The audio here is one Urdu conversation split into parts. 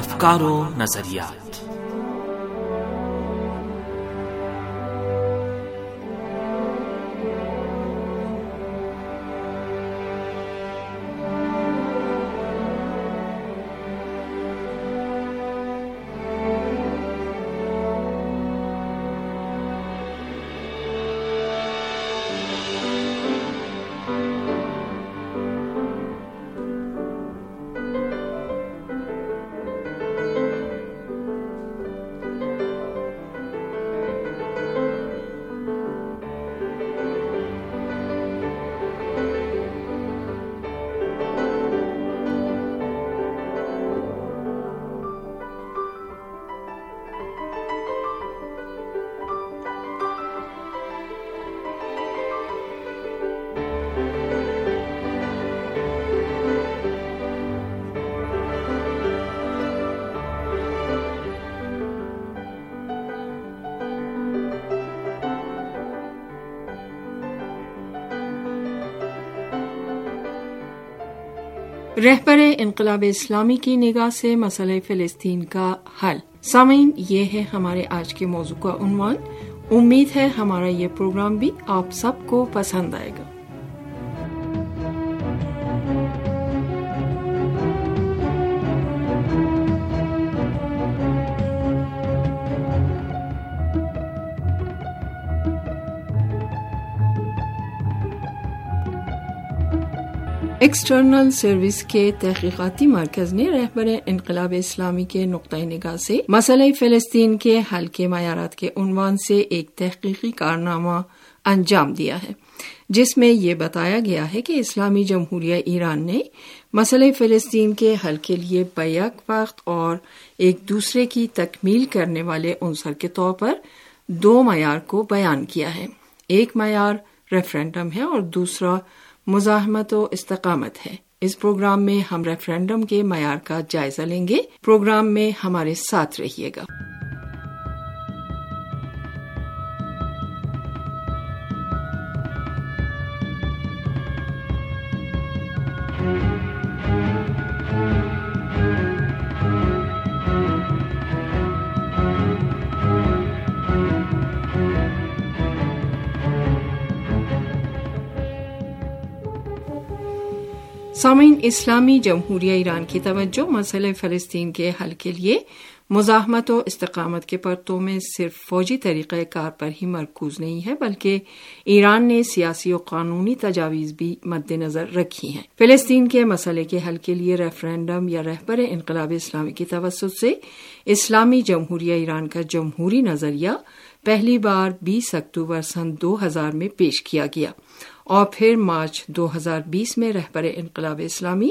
افکار و نظریات۔ رہبر انقلاب اسلامی کی نگاہ سے مسئلہ فلسطین کا حل۔ سامعین، یہ ہے ہمارے آج کے موضوع کا عنوان۔ امید ہے ہمارا یہ پروگرام بھی آپ سب کو پسند آئے گا۔ ایکسٹرنل سروس کے تحقیقاتی مرکز نے رہبر انقلاب اسلامی کے نقطۂ نگاہ سے مسئلہ فلسطین کے حل کے معیارات کے عنوان سے ایک تحقیقی کارنامہ انجام دیا ہے، جس میں یہ بتایا گیا ہے کہ اسلامی جمہوریہ ایران نے مسئلہ فلسطین کے حل کے لیے بیک وقت اور ایک دوسرے کی تکمیل کرنے والے عنصر کے طور پر دو معیار کو بیان کیا ہے۔ ایک معیار ریفرینڈم ہے اور دوسرا مزاحمت و استقامت ہے۔ اس پروگرام میں ہم ریفرینڈم کے معیار کا جائزہ لیں گے۔ پروگرام میں ہمارے ساتھ رہیے گا۔ سامعین، اسلامی جمہوریہ ایران کی توجہ مسئلہ فلسطین کے حل کے لیے مزاحمت و استقامت کے پرتوں میں صرف فوجی طریقہ کار پر ہی مرکوز نہیں ہے، بلکہ ایران نے سیاسی و قانونی تجاویز بھی مد نظر رکھی ہیں۔ فلسطین کے مسئلے کے حل کے لیے ریفرینڈم یا رہبر انقلاب اسلامی کی توسط سے اسلامی جمہوریہ ایران کا جمہوری نظریہ پہلی بار بیس اکتوبر سن دو ہزار میں پیش کیا گیا۔ اور پھر مارچ دو ہزار بیس میں رہبر انقلاب اسلامی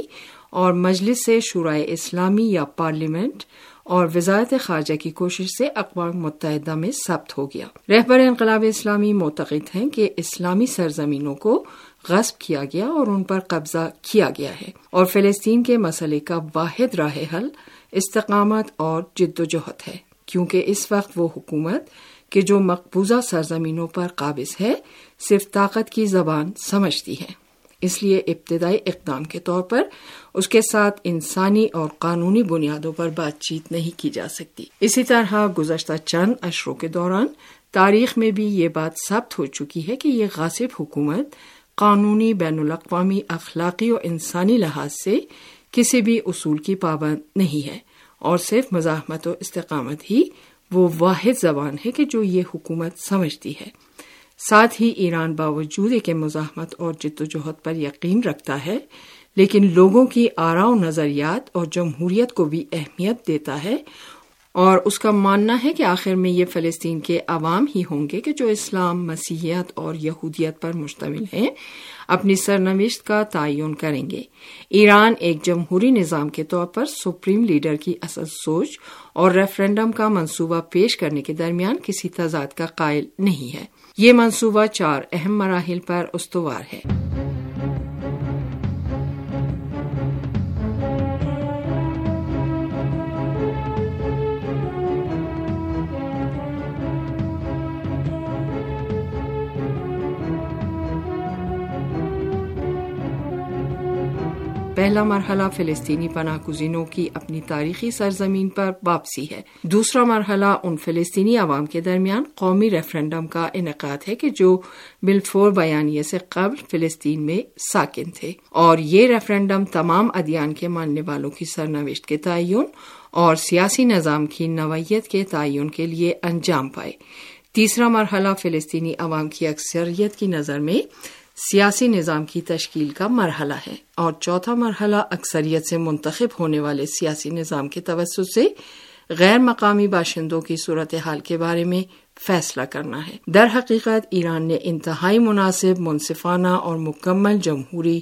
اور مجلس سے شورائے اسلامی یا پارلیمنٹ اور وزارت خارجہ کی کوشش سے اقوام متحدہ میں ثبت ہو گیا۔ رہبر انقلاب اسلامی معتقد ہیں کہ اسلامی سرزمینوں کو غصب کیا گیا اور ان پر قبضہ کیا گیا ہے اور فلسطین کے مسئلے کا واحد راہ حل، استقامت اور جد و جہد ہے، کیونکہ اس وقت وہ حکومت کہ جو مقبوضہ سرزمینوں پر قابض ہے، صرف طاقت کی زبان سمجھتی ہے۔ اس لیے ابتدائی اقدام کے طور پر اس کے ساتھ انسانی اور قانونی بنیادوں پر بات چیت نہیں کی جا سکتی۔ اسی طرح گزشتہ چند اشروں کے دوران تاریخ میں بھی یہ بات ثابت ہو چکی ہے کہ یہ غاصب حکومت قانونی بین الاقوامی اخلاقی و انسانی لحاظ سے کسی بھی اصول کی پابند نہیں ہے اور صرف مزاحمت و استقامت ہی وہ واحد زبان ہے کہ جو یہ حکومت سمجھتی ہے۔ ساتھ ہی ایران باوجود کے مزاحمت اور جد و جہد پر یقین رکھتا ہے، لیکن لوگوں کی آرا و نظریات اور جمہوریت کو بھی اہمیت دیتا ہے۔ اور اس کا ماننا ہے کہ آخر میں یہ فلسطین کے عوام ہی ہوں گے کہ جو اسلام، مسیحیت اور یہودیت پر مشتمل ہیں، اپنی سرنوشت کا تعین کریں گے۔ ایران ایک جمہوری نظام کے طور پر سپریم لیڈر کی اصل سوچ اور ریفرینڈم کا منصوبہ پیش کرنے کے درمیان کسی تضاد کا قائل نہیں ہے۔ یہ منصوبہ چار اہم مراحل پر استوار ہے۔ پہلا مرحلہ فلسطینی پناہ گزینوں کی اپنی تاریخی سرزمین پر واپسی ہے۔ دوسرا مرحلہ ان فلسطینی عوام کے درمیان قومی ریفرنڈم کا انعقاد ہے کہ جو بلفور بیانیے سے قبل فلسطین میں ساکن تھے۔ اور یہ ریفرنڈم تمام ادیان کے ماننے والوں کی سرنوشت کے تعین اور سیاسی نظام کی نوعیت کے تعین کے لیے انجام پائے۔ تیسرا مرحلہ فلسطینی عوام کی اکثریت کی نظر میں سیاسی نظام کی تشکیل کا مرحلہ ہے اور چوتھا مرحلہ اکثریت سے منتخب ہونے والے سیاسی نظام کے توسط سے غیر مقامی باشندوں کی صورتحال کے بارے میں فیصلہ کرنا ہے۔ در حقیقت ایران نے انتہائی مناسب، منصفانہ اور مکمل جمہوری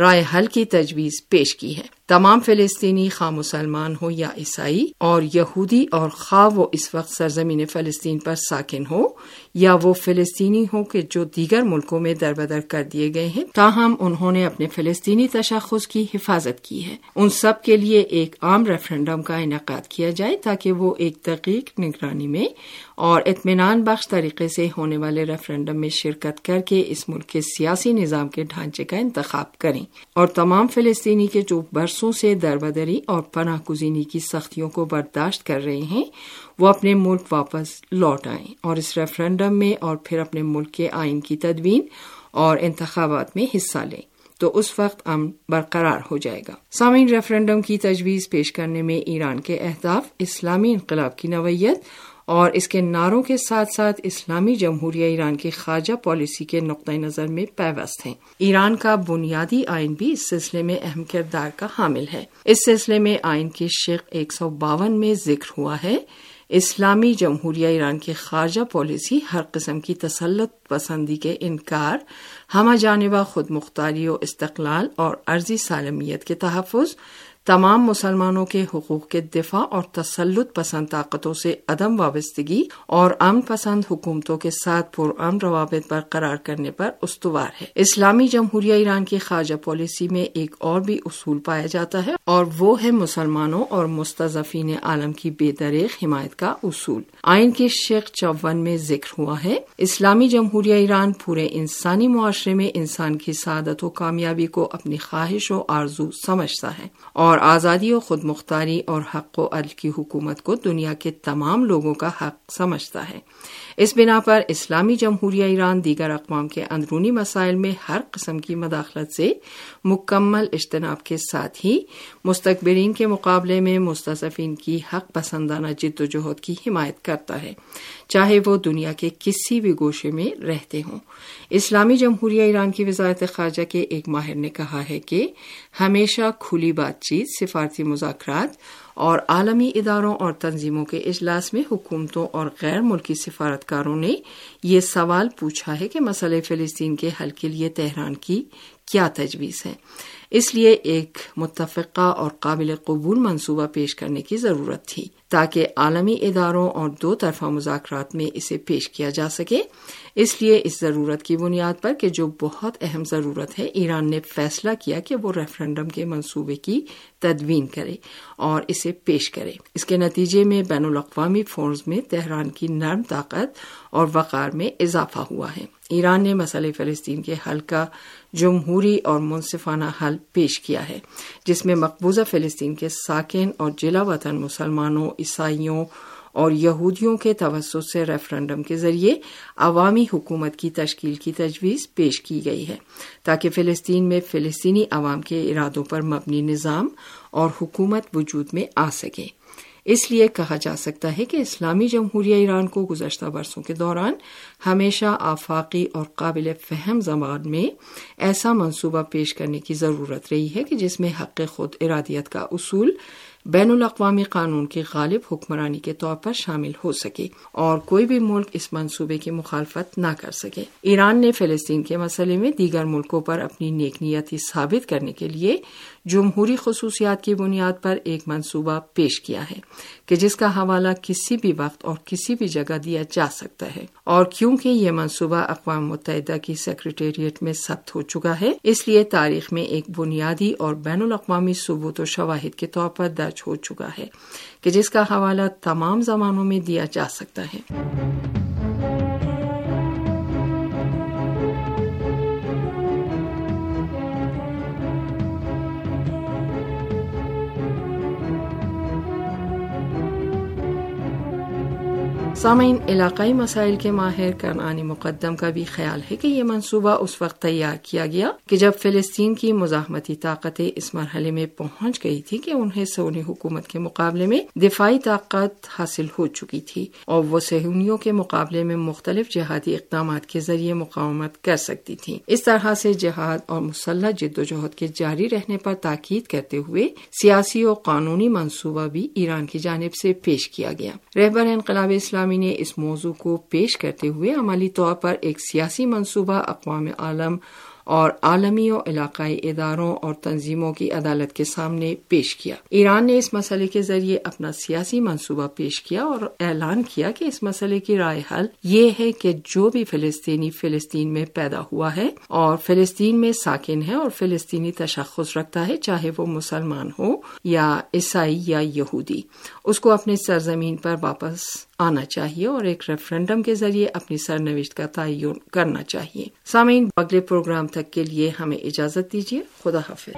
رائے حل کی تجویز پیش کی ہے۔ تمام فلسطینی خواہ مسلمان ہو یا عیسائی اور یہودی اور خواہ وہ اس وقت سرزمین فلسطین پر ساکن ہو یا وہ فلسطینی ہو کہ جو دیگر ملکوں میں در بدر کر دیے گئے ہیں، تاہم انہوں نے اپنے فلسطینی تشخص کی حفاظت کی ہے۔ ان سب کے لیے ایک عام ریفرنڈم کا انعقاد کیا جائے تاکہ وہ ایک دقیق نگرانی میں اور اطمینان بخش طریقے سے ہونے والے ریفرنڈم میں شرکت کر کے اس ملک کے سیاسی نظام کے ڈھانچے کا انتخاب کریں۔ اور تمام فلسطینی کے جو برسوں سے دربدری اور پناہ گزینی کی سختیوں کو برداشت کر رہے ہیں، وہ اپنے ملک واپس لوٹ آئیں اور اس ریفرنڈم میں اور پھر اپنے ملک کے آئین کی تدوین اور انتخابات میں حصہ لیں۔ تو اس وقت امن برقرار ہو جائے گا۔ سامعین، ریفرنڈم کی تجویز پیش کرنے میں ایران کے اہداف، اسلامی انقلاب کی نوعیت اور اس کے نعروں کے ساتھ ساتھ اسلامی جمہوریہ ایران کی خواجہ پالیسی کے نقطۂ نظر میں پیوست ہیں۔ ایران کا بنیادی آئین بھی اس سلسلے میں اہم کردار کا حامل ہے۔ اس سلسلے میں آئین کی شق ایک سو باون میں ذکر ہوا ہے۔ اسلامی جمہوریہ ایران کی خارجہ پالیسی ہر قسم کی تسلط پسندی کے انکار، ہمہ جانبہ خود مختاری و استقلال اور عرضی سالمیت کے تحفظ تمام مسلمانوں کے حقوق کے دفاع اور تسلط پسند طاقتوں سے عدم وابستگی اور امن پسند حکومتوں کے ساتھ پرامن روابط برقرار کرنے پر استوار ہے۔ اسلامی جمہوریہ ایران کی خواجہ پالیسی میں ایک اور بھی اصول پایا جاتا ہے اور وہ ہے مسلمانوں اور مستضفین عالم کی بے دریغ حمایت کا اصول۔ آئین کی شیخ چون میں ذکر ہوا ہے، اسلامی جمہوریہ ایران پورے انسانی معاشرے میں انسان کی سعادت و کامیابی کو اپنی خواہش و آرزو سمجھتا ہے اور آزادی و خود مختاری اور حق و عدل کی حکومت کو دنیا کے تمام لوگوں کا حق سمجھتا ہے۔ اس بنا پر اسلامی جمہوریہ ایران دیگر اقوام کے اندرونی مسائل میں ہر قسم کی مداخلت سے مکمل اجتناب کے ساتھ ہی مستقبرین کے مقابلے میں مستضفین کی حق پسندانہ جد و جہد کی حمایت کرتا ہے، چاہے وہ دنیا کے کسی بھی گوشے میں رہتے ہوں۔ اسلامی جمہوریہ ایران کی وزارت خارجہ کے ایک ماہر نے کہا ہے کہ ہمیشہ کھلی بات چیت سفارتی مذاکرات اور عالمی اداروں اور تنظیموں کے اجلاس میں حکومتوں اور غیر ملکی سفارتکاروں نے یہ سوال پوچھا ہے کہ مسئلہ فلسطین کے حل کے لیے تہران کی کیا تجویز ہے۔ اس لیے ایک متفقہ اور قابل قبول منصوبہ پیش کرنے کی ضرورت تھی تاکہ عالمی اداروں اور دو طرفہ مذاکرات میں اسے پیش کیا جا سکے۔ اس لیے اس ضرورت کی بنیاد پر کہ جو بہت اہم ضرورت ہے، ایران نے فیصلہ کیا کہ وہ ریفرنڈم کے منصوبے کی تدوین کرے اور اسے پیش کرے۔ اس کے نتیجے میں بین الاقوامی فورز میں تہران کی نرم طاقت اور وقار میں اضافہ ہوا ہے۔ ایران نے مسئلہ فلسطین کے حل کا جمہوری اور منصفانہ حل پیش کیا ہے، جس میں مقبوضہ فلسطین کے ساکن اور جلا وطن مسلمانوں، عیسائیوں اور یہودیوں کے توسط سے ریفرنڈم کے ذریعے عوامی حکومت کی تشکیل کی تجویز پیش کی گئی ہے تاکہ فلسطین میں فلسطینی عوام کے ارادوں پر مبنی نظام اور حکومت وجود میں آ سکے۔ اس لیے کہا جا سکتا ہے کہ اسلامی جمہوریہ ایران کو گزشتہ برسوں کے دوران ہمیشہ آفاقی اور قابل فہم زبان میں ایسا منصوبہ پیش کرنے کی ضرورت رہی ہے کہ جس میں حق خود ارادیت کا اصول، بین الاقوامی قانون کی غالب حکمرانی کے طور پر شامل ہو سکے اور کوئی بھی ملک اس منصوبے کی مخالفت نہ کر سکے۔ ایران نے فلسطین کے مسئلے میں دیگر ملکوں پر اپنی نیک نیتی ثابت کرنے کے لیے جمہوری خصوصیات کی بنیاد پر ایک منصوبہ پیش کیا ہے کہ جس کا حوالہ کسی بھی وقت اور کسی بھی جگہ دیا جا سکتا ہے۔ اور کیونکہ یہ منصوبہ اقوام متحدہ کی سیکرٹریٹ میں ثبت ہو چکا ہے، اس لیے تاریخ میں ایک بنیادی اور بین الاقوامی ثبوت و شواہد کے طور پر درج ہو چکا ہے کہ جس کا حوالہ تمام زمانوں میں دیا جا سکتا ہے۔ سامعین، علاقائی مسائل کے ماہر کرنانی مقدم کا بھی خیال ہے کہ یہ منصوبہ اس وقت تیار کیا گیا کہ جب فلسطین کی مزاحمتی طاقتیں اس مرحلے میں پہنچ گئی تھی کہ انہیں سونی حکومت کے مقابلے میں دفاعی طاقت حاصل ہو چکی تھی اور وہ سہونیوں کے مقابلے میں مختلف جہادی اقدامات کے ذریعے مقاومت کر سکتی تھی اس طرح سے جہاد اور مسلح جد و جہد کے جاری رہنے پر تاکید کرتے ہوئے سیاسی اور قانونی منصوبہ بھی ایران کی جانب سے پیش کیا گیا۔ رہبر انقلاب اسلامی نے اس موضوع کو پیش کرتے ہوئے عملی طور پر ایک سیاسی منصوبہ اقوام عالم اور عالمی و علاقائی اداروں اور تنظیموں کی عدالت کے سامنے پیش کیا۔ ایران نے اس مسئلے کے ذریعے اپنا سیاسی منصوبہ پیش کیا اور اعلان کیا کہ اس مسئلے کی رائے حل یہ ہے کہ جو بھی فلسطینی فلسطین میں پیدا ہوا ہے اور فلسطین میں ساکن ہے اور فلسطینی تشخص رکھتا ہے، چاہے وہ مسلمان ہو یا عیسائی یا یہودی، اس کو اپنی سرزمین پر واپس آنا چاہیے اور ایک ریفرنڈم کے ذریعے اپنی سرنوشت کا تعین کرنا چاہیے۔ سامعین، اگلے پروگرام تک کے لیے ہمیں اجازت دیجیے۔ خدا حافظ۔